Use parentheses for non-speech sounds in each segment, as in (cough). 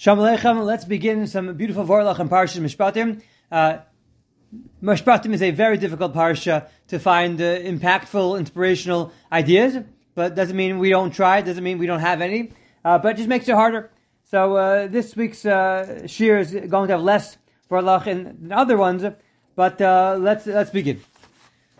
Shalom Aleichem. Let's begin some beautiful Vorlach and Parshas Mishpatim. Uh, Mishpatim is a very difficult parsha to find uh, impactful, inspirational ideas, but doesn't mean we don't try. Doesn't mean we don't have any, uh, but it just makes it harder. So uh, this week's uh, shir is going to have less Vorlach than other ones, but uh, let's let's begin.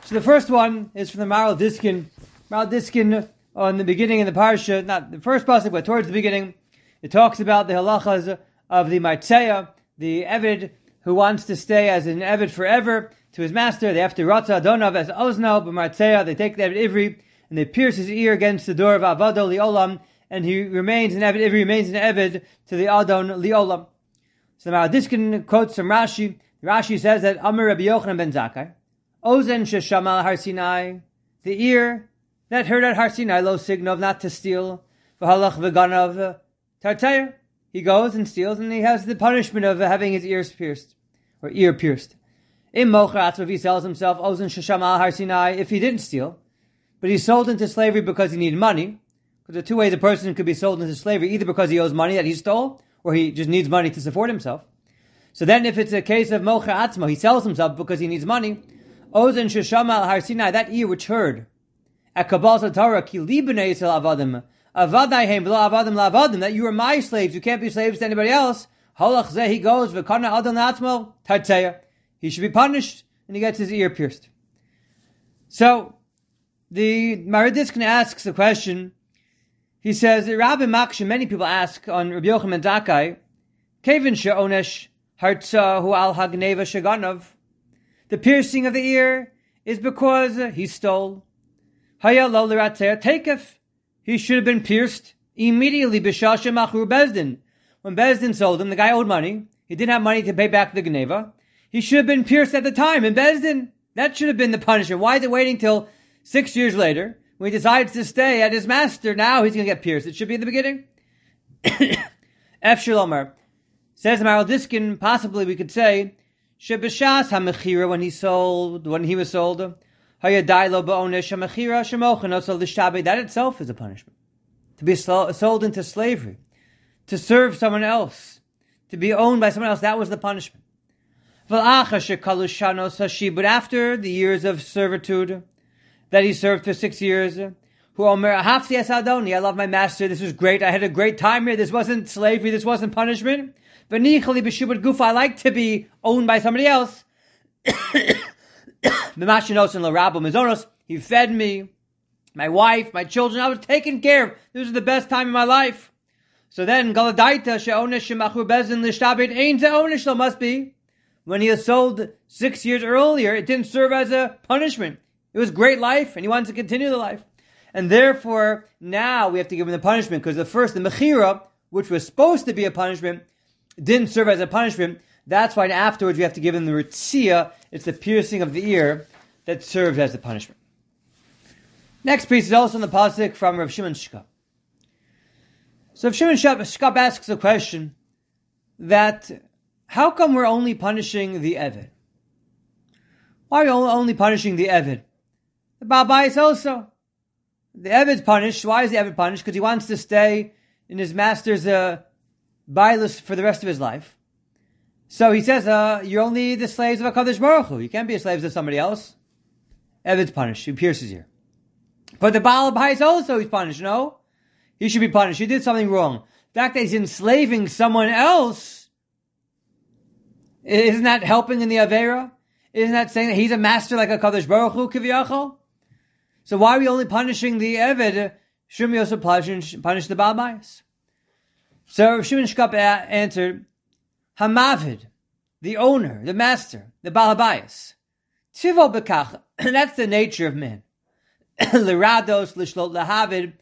So the first one is from the Maharil Diskin. Maharil Diskin on the beginning of the parsha, not the first pasuk, but towards the beginning. It talks about the halachas of the Martzeya, the Evid who wants to stay as an Evid forever to his master. They have to Ratza Adonav as Oznal, but they take the Evid Ivri and they pierce his ear against the door of Avado Liolam, and he remains an Evid, Ivri remains an Evid to the Adon Liolam. So now this can quote some Rashi. Rashi says that Amr Rabbi Yochanan ben Zakkai, Ozen Sheshamal Har Sinai, the ear that heard at Har Sinai, lo signov, not to steal, v'halach v'ganav, Tartayer. He goes and steals, and he has the punishment of having his ears pierced, or ear pierced. In Mochrat, if he sells himself, Ozen Shasham al if he didn't steal, but he's sold into slavery because he needed money, because there are two ways a person could be sold into slavery, either because he owes money that he stole, or he just needs money to support himself. So then if it's a case of Mocha Atzmo, he sells himself because he needs money, Ozen Shasham al that ear which heard, at Kabbalah Torah, Ki Libene Yisrael Avadim, avadim that you are my slaves, you can't be slaves to anybody else. Zeh, he goes, tarteya. He should be punished, and he gets his ear pierced. So, the Maharil Diskin asks the question, he says, Rabbi Maksha, many people ask on Rabbi Yochanan and Zakkai, Kevin she'onesh hartza hu al hagneva shaganov. The piercing of the ear is because he stole. Haya lo takef he should have been pierced immediately. B'shasha machur bezdin. When Bezdin sold him, the guy owed money. He didn't have money to pay back the Geneva. He should have been pierced at the time in Bezdin. That should have been the punishment. Why is it waiting till six years later when he decides to stay at his master? Now he's going to get pierced. It should be in the beginning. (coughs) F. Shalomar says Maharil Diskin, possibly we could say, Shebeshas HaMechira, when he sold, when he was sold, that itself is a punishment. To be sold into slavery, to serve someone else, to be owned by someone else, that was the punishment. But after the years of servitude that he served for six years, who Omer Adoni, I love my master, this was great, I had a great time here, this wasn't slavery, this wasn't punishment. I like to be owned by somebody else. Mimashinos and Larabo. He fed me, my wife, my children. I was taken care of. This was the best time of my life. So then, Galadaita she'onish shemachur bezin l'shtabit ein ze'onish must be. When he was sold six years earlier, it didn't serve as a punishment. It was great life, and he wanted to continue the life. And therefore, now we have to give him the punishment, because the first, the mechira, which was supposed to be a punishment, didn't serve as a punishment. That's why afterwards we have to give him the ritzia. It's the piercing of the ear that serves as the punishment. Next piece is also in the pasuk from Rav Shimon Shkop. So Rav Shimon Shkop asks the question that how come we're only punishing the Evid? Why are we only punishing the Evid? The Babais also. The Evid's punished. Why is the Evid punished? Because he wants to stay in his master's uh, for the rest of his life. So he says, uh, you're only the slaves of a Baruch Hu. You can't be a slave of somebody else. Evid's punished. He pierces here. But the Baal Bais also is punished, no? He should be punished. He did something wrong. The fact that he's enslaving someone else, isn't that helping in the Avera? Isn't that saying that he's a master like a Kadosh Baruch Hu? So why are we only punishing the Eved? Shouldn't we also punish, punish the Baal Bais? So Shimon Shkop answered, Hamavid, the owner, the master, the balabayas. Tivo bekach, (clears throat) that's the nature of man. Lirados, (clears throat) lishlot lahavid,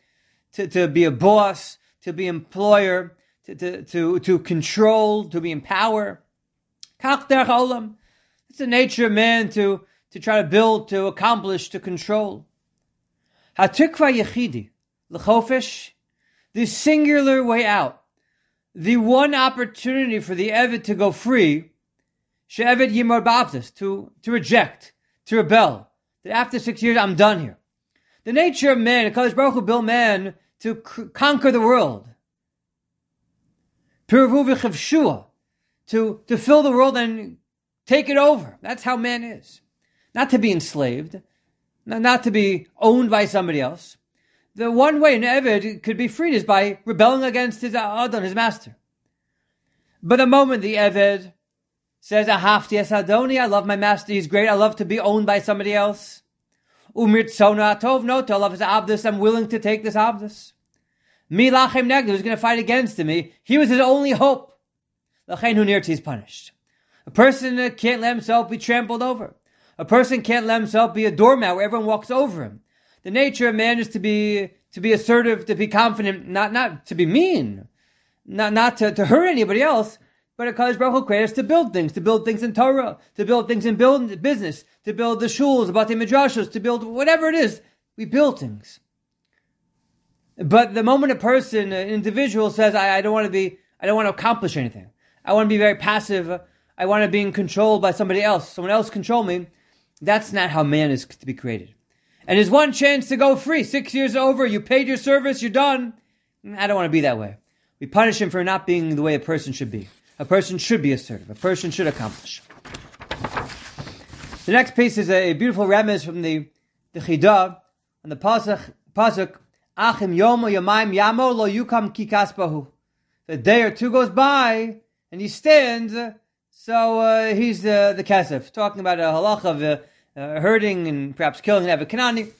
to, to be a boss, to be employer, to, to, to, to control, to be in power. Kach derech olam. It's the nature of man to, to try to build, to accomplish, to control. Hatikva yechidi, lechofesh, the singular way out the one opportunity for the Evid to go free, She'evid Yimar Baptist, to, to reject, to rebel. That after six years, I'm done here. The nature of man, Kadosh Baruch Hu built man to c- conquer the world. to, to fill the world and take it over. That's how man is. Not to be enslaved, not to be owned by somebody else. The one way an Eved could be freed is by rebelling against his Adon, his master. But the moment the Eved says, Ahafti es Adoni, I love my master, he's great, I love to be owned by somebody else. Umirtzona atov, no, to love his Abdus, I'm willing to take this Abdus. Mi lachem negdu, who's going to fight against me, he was his only hope. Lachen hunirti is punished. A person can't let himself be trampled over. A person can't let himself be a doormat where everyone walks over him. The nature of man is to be to be assertive, to be confident, not not to be mean, not not to, to hurt anybody else. But Hakadosh Baruch Hu created us to build things, to build things in Torah, to build things in build business, to build the shuls, about the midrashos, to build whatever it is. We build things. But the moment a person, an individual says, I, I don't want to be, I don't want to accomplish anything. I want to be very passive. I want to be controlled by somebody else. Someone else control me. That's not how man is to be created. And there's one chance to go free. Six years over, you paid your service, you're done. I don't want to be that way. We punish him for not being the way a person should be. A person should be assertive. A person should accomplish. The next piece is a, beautiful remez from the, the Chidah on the Pasuk, Pasuk, Achim Yomo Yomaim Yamo Lo Yukam Kikaspahu. A day or two goes by, and he stands, so uh, he's the, the Kesef, talking about a halacha of uh, uh, hurting and perhaps killing Kanani.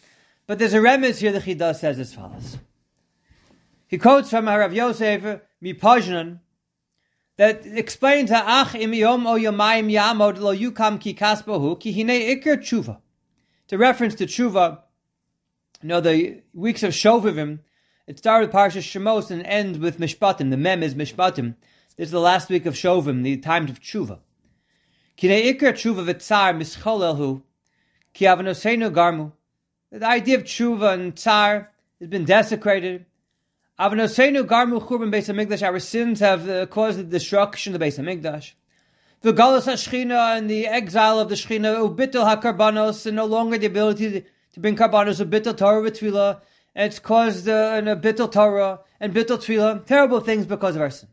But there's a remez here that Chidah says as follows. He quotes from Rav Yosef Mipajnan that explains Ach yom o yomayim yamod lo yukam ki kaspahu ki hine ikir tshuva. To reference to tshuva, you know, the weeks of Shovavim, it started with Parsha Shemos and ends with Mishpatim. The Mem is Mishpatim. This is the last week of Shovim, the times of tshuva. Kine ikir tshuva v'tzar mischolelhu Ki garmu. The idea of tshuva and tsar has been desecrated. Avanosenu garmu churban beis hamikdash. Our sins have uh, caused the destruction of the beis hamikdash. The galus hashchina and the exile of the shchina ubitul hakarbanos and no longer the ability to, bring karbanos ubitul Torah with tefillah. And it's caused uh, an ubitul Torah and bitul tefillah. Terrible things because of our sins.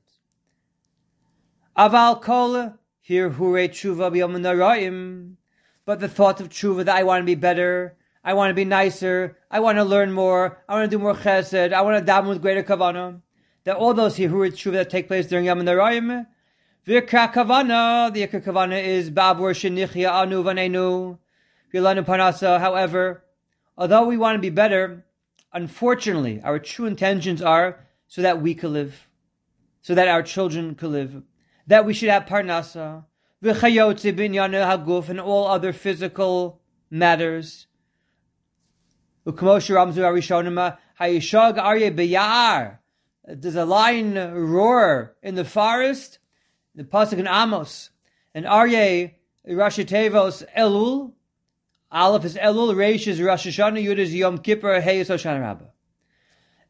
Aval kol here hure tshuva b'yom but the thought of tshuva that I want to be better, I want to be nicer, I want to learn more, I want to do more chesed, I want to daven with greater kavanah. That all those are tshuva that take place during Yom Narayim, Vikra kavana, the ikra kavana is babur shenichya anu vanenu, vilanu panasa. However, although we want to be better, unfortunately, our true intentions are so that we could live, so that our children could live, that we should have parnasa, v'chayotze binyane haguf, and all other physical matters. U'kmoshe ramzu arishonima hayishag arye beyar. Does a lion roar in the forest? The pasuk in Amos, and Arye Rashi Tevos Elul. Aleph is Elul, Reish is Rosh Hashanah, Yud is Yom Kippur, Hey is Hoshana Rabbah.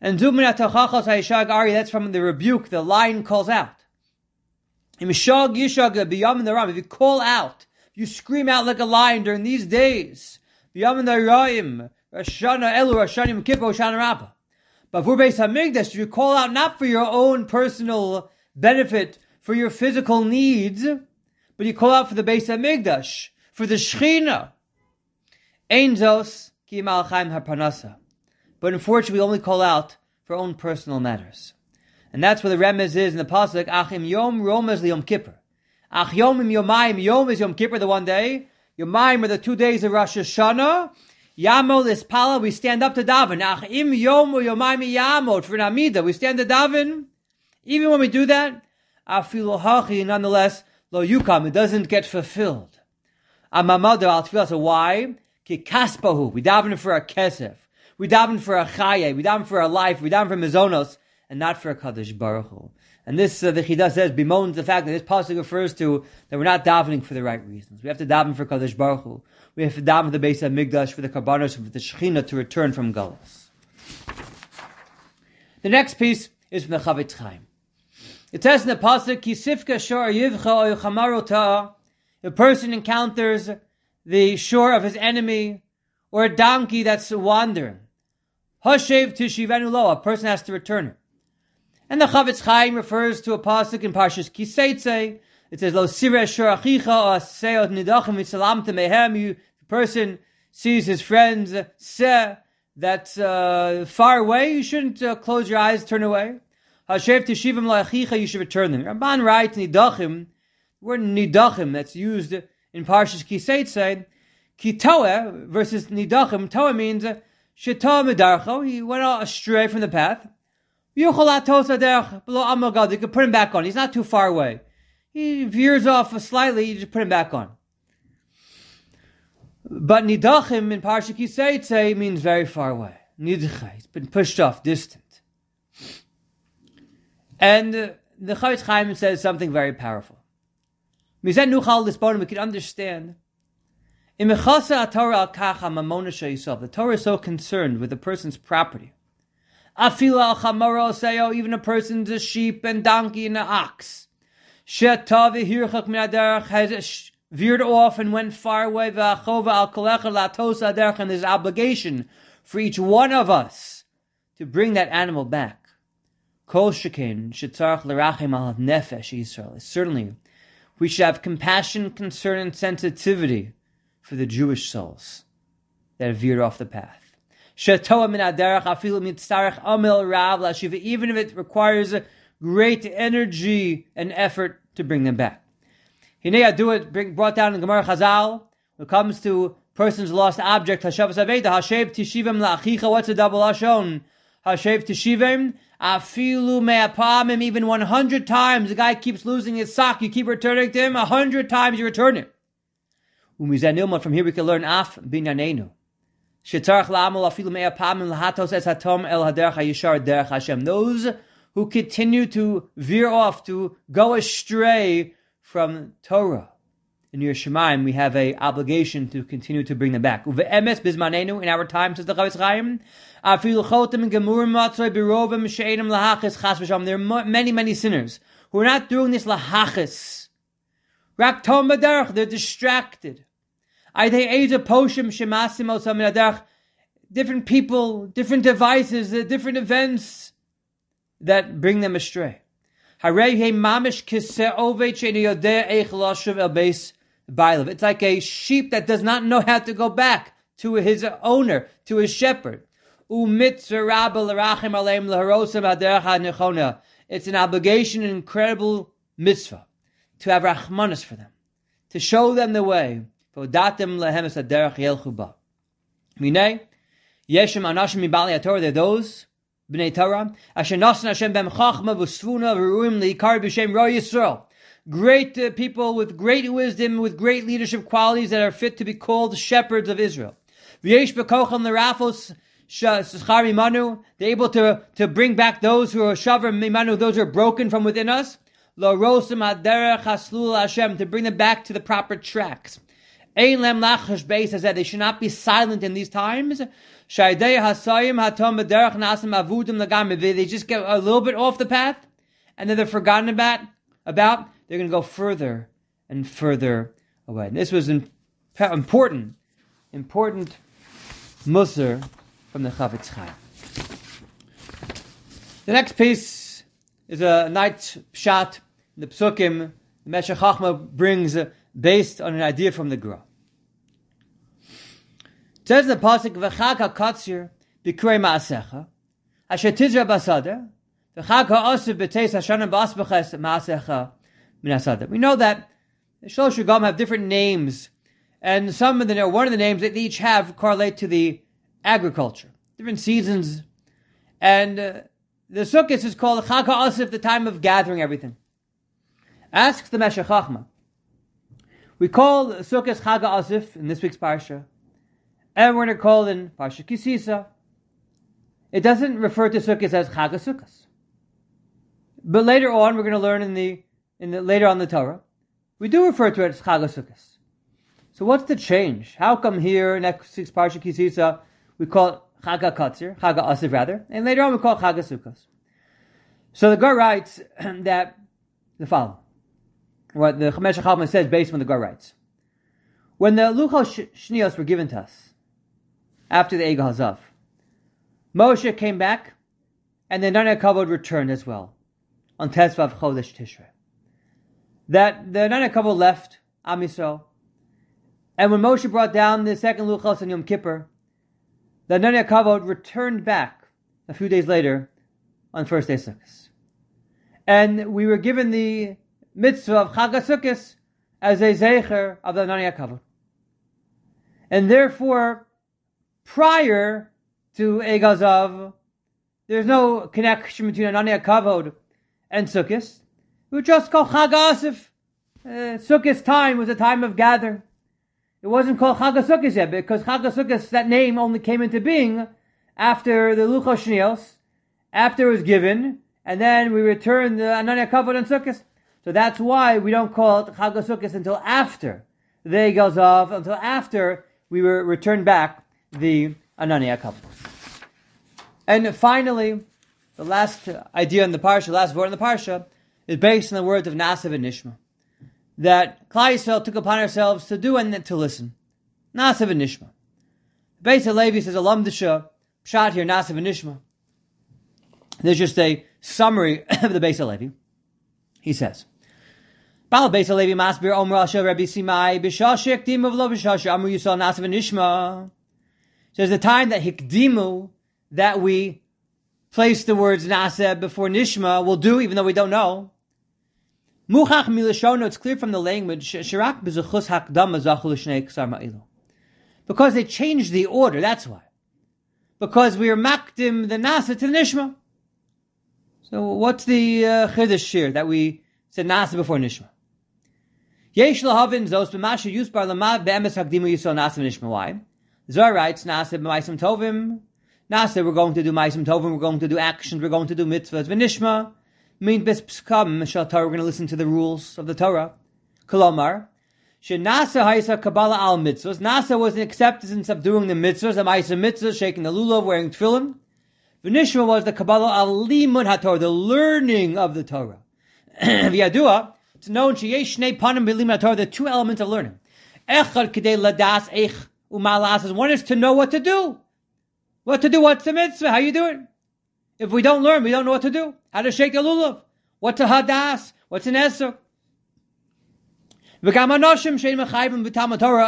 And Zumin Atachachos Hayishag that's from the rebuke, the lion calls out. If you call out, you scream out like a lion during these days. But for Beis Hamikdash, you call out not for your own personal benefit, for your physical needs, but you call out for the Beis Hamikdash, for the Shechina. But unfortunately, we only call out for own personal matters. And that's where the remez is in the pasuk. Achim yom romez Yom Kippur. Ach yom im yomayim. Yom is Yom Kippur, the one day. Yomayim are the two days of Rosh Hashanah. Yamol is pala. We stand up to daven. Ach im yom yomayim yamot for namida. We stand to daven. Even when we do that, afilu hachi. Nonetheless, lo yukam. It doesn't get fulfilled. Amamada al tefillah. So why? Ki kaspahu. We daven for a kesef. We daven for a chaye. We daven for a life. We daven for mizonos and not for a Kadosh Baruch Hu. And this, uh, the Chidah says, bemoans the fact that this pasuk refers to that we're not davening for the right reasons. We have to daven for Kadosh Baruch Hu. We have to daven for the base of Migdash, for the Karbanos, for the Shechina to return from Galus. The next piece is from the Chafetz Chaim. It says in the pasuk, "Kisifka shor yivcha oychamarota." A person encounters the shore of his enemy, or a donkey that's wandering. Hashev tishivenu lo. A person has to return it. And the Chafetz Chaim refers to a pasuk in Parshas Kiseitze. It says, "Lo sire shorachicha or seot nidachim v'salamta mehem." The person sees his friends se that's uh, far away. You shouldn't uh, close your eyes, turn away. Hashev teshivim la'achicha. You should return them. Ramban writes nidachim. The word nidachim that's used in Parshas Kiseitze. Kitoe versus nidachim. Toa means shita medarcho. He went astray from the path. You could put him back on. He's not too far away. He veers off slightly, you just put him back on. But nidachim in Parsha Kiseitze means very far away. Nidcha, he's been pushed off, distant. And uh, the Chafetz Chaim says something very powerful. Mizet nuchal lisbonim, we can understand. The Torah is so concerned with the person's property Afila chamaro sayo, oh, even a person's a sheep and donkey and an ox. Shetavi hirchak minaderach has veered off and went far away. V'achova al kolecha latosa derech, and there's obligation for each one of us to bring that animal back. Kol shekin shetzarach lerachim al nefesh Yisrael. Certainly, we should have compassion, concern, and sensitivity for the Jewish souls that have veered off the path. Even if it requires great energy and effort to bring them back. Hinei do it brought down in Gemara Chazal. When it comes to person's lost object, Hashav what's the double Hashon? Hashev Tishivim, Afilu Me'apamim, even 100 times, the guy keeps losing his sock, you keep returning to him, 100 times you return it. From here we can learn Af Binyanenu. Those who continue to veer off, to go astray from Torah. In your Yerushalayim, we have a obligation to continue to bring them back. In our time, says the Chafetz Chaim, afilu chotem gemur matzoi birovim she'enim lahachis chas v'sham. There are many, many sinners who are not doing this lahachis. They're distracted different people, different devices, different events that bring them astray. It's like a sheep that does not know how to go back to his owner, to his shepherd. It's an obligation, an incredible mitzvah, to have rachmanis for them, to show them the way. Yeshem anashim mibali Torah, they're those b'nei Torah. Asher Hashem bem chachma v'sfuna v'ruim liikar b'shem ro Yisrael. Great uh, people with great wisdom, with great leadership qualities that are fit to be called shepherds of Israel. V'yesh b'kocham l'rafos schar manu. They're able to, to bring back those who are shavar mimanu, those who are broken from within us. Lo rosim aderech haslul Hashem, to bring them back to the proper tracks. Ein lem lachash says that they should not be silent in these times. Shaydei hasayim hatom b'derech nasim avudim lagam. They just get a little bit off the path, and then they're forgotten about. About they're going to go further and further away. And this was important, important musr from the Chafetz Chaim. The next piece is a night shot in the Psukim. The Meshech Chachma brings based on an idea from the Gra. It says the pasuk v'chag hakatzir b'kurei ma'asecha asher tizra basada v'chag ha'osiv b'teis hashanim b'asbeches ma'asecha minasada. We know that the Shlosh Gam have different names, and some of the one of the names that they each have correlate to the agriculture, different seasons, and uh, the Sukkot is called Chag Ha'osif, the time of gathering everything. Asks the Meshech Chachma. We call Sukkot Chag Ha'osif in this week's parsha and we're going to call in Parsha Kisisa. It doesn't refer to Sukkot as Chag Sukkot. But later on, we're going to learn in the, in the later on the Torah, we do refer to it as Chag Sukkot. So what's the change? How come here, next week's Parsha Kisisa, we call it Chag Katzir, Chag rather, and later on we call it Chag. So the Gar writes (clears throat) that the following, what the Chamesh Chalman says based on the Gar writes. When the Luchos Shnios were given to us, after the Egel Hazav. Moshe came back, and the Nana Kavod returned as well. on Tesvav Chodesh Tishrei. That the Nana couple left Am and when Moshe brought down the second Luchos on Yom Kippur, the Nana Kavod returned back a few days later on first day Sukkot. And we were given the mitzvah of Chag HaSukkos as a Zecher of the Nani Kavod. And therefore, prior to Egazav, there's no connection between Anania Kavod and Sukkot. We just call Chag Asif. Uh, time was a time of gathering. It wasn't called Chag yet because Chag that name only came into being after the Luchos after it was given, and then we returned the Anania Kavod and Sukkot. So that's why we don't call it Chag Sukkot until after the Egazav, until after we were returned back the Anania Kavod. And finally, the last idea in the parsha, the last word in the parsha, is based on the words of Nasav and Nishma. That Yisrael took upon ourselves to do and to listen. Nasav and Nishma. Beis Levi says, Alam Disha, Pshat here, Nasav and Nishma. There's just a summary (coughs) of the Beis Levi. He says, Bal Masbir Rabbi Simai B'shashik Dimu V'lo B'shashik Amru Yisrael Nasav Nishma. Says the time that Hikdimu that we place the words Naseh before Nishma will do, even though we don't know. Muchach milashono, it's clear from the language, shirak b'zuchus hakdama zachul ma'ilu. Because they changed the order, that's why. Because we are makdim the Nasa to the Nishma. So what's the uh, chiddush here that we said Nasa before Nishma? Yesh lahavin zos b'masha yus bar lamad be'emes hakdimu yisrael Nasa Nishma. Zohar writes Nasa b'maisim tovim Nasa, we're going to do Maisim Tovim, we're going to do actions, we're going to do mitzvahs. V'nishma, mean bis pskam, Torah, we're going to listen to the rules of the Torah. Kolomar, Nasa haisa Kabbalah al mitzvahs. Nasa was an acceptance of doing the mitzvahs, the Maisim mitzvahs, shaking the lulav, wearing tefillin. V'nishma was the Kabbalah al limud haTorah, the learning of the Torah. (clears throat) V'yadua, it's known sheyesh shnei panim b'limud haTorah, the two elements of learning. One is to know what to do. What to do? What's the mitzvah? How you do it? If we don't learn, we don't know what to do. How to shake the lulav? What's a hadas? What's an esrog?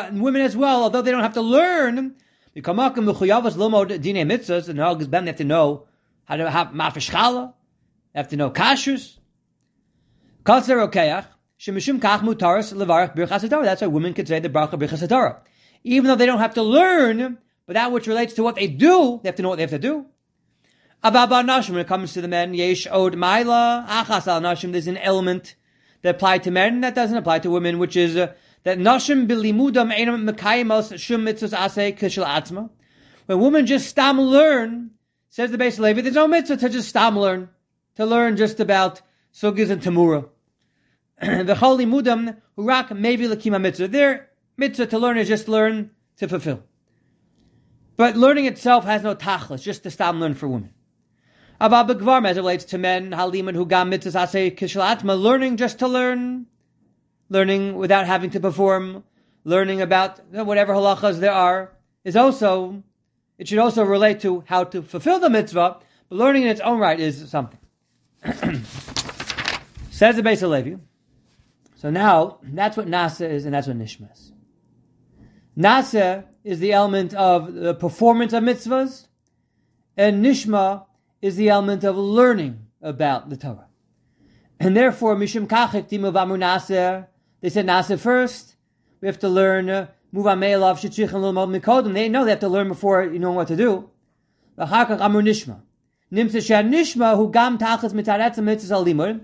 And women as well, although they don't have to learn, they have to know how to have mafesh they have to know kashrus. That's why women could say the bracha birchas Even though they don't have to learn, but that which relates to what they do, they have to know what they have to do. Ababa Nashim, when it comes to the men, Yesh Od Maila, Achas al Nashim, there's an element that applies to men that doesn't apply to women, which is uh, that Nashim bilimudam einam mekayimos shum mitzvahs asay kishal atzma. When women just stam learn, says the base Levi, there's no mitzvah to just stam learn, to learn just about sugis and tamura. (clears throat) the holy mudam hurak maybe lakima mitzvah. Their mitzvah to learn is just learn to fulfill. But learning itself has no tachlis, just to stop learn for women. Abba Begvarm, as it relates to men, haliman who gam mitzvahs ase kishalatma, learning just to learn, learning without having to perform, learning about whatever halachas there are, is also, it should also relate to how to fulfill the mitzvah, but learning in its own right is something. (clears throat) Says the Beis Levi. So now, that's what Nasa is, and that's what Nishma is. Nasa is the element of the performance of mitzvahs, and Nishma is the element of learning about the Torah. And therefore, Mishim Kachik Timuvamu Naser, they said Naser first. We have to learn uh, Muvameelav Shitzich and Lilmod Mikodim. They know they have to learn before you know what to do. V'chakach Amur Nishma. Nimse Shah Nishma, who gam tachas mitaretz mitzvahs alimur.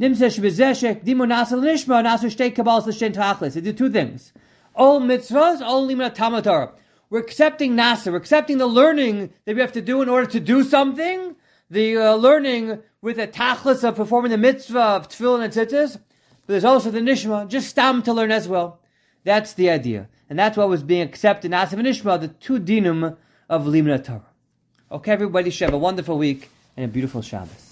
Nimse Shbezeshek Dimu Naser Nishma, Naser Shtei Kabbalas L'Shen Tachlis. They do two things all mitzvahs, all limit Torah. We're accepting Nasa. We're accepting the learning that we have to do in order to do something. The uh, learning with a tachlis of performing the mitzvah of tefillin and tzitzis. But there's also the nishma, just stam to learn as well. That's the idea. And that's what was being accepted Nasa and Nishma, the two dinum of Limna Torah. Okay, everybody should have a wonderful week and a beautiful Shabbos.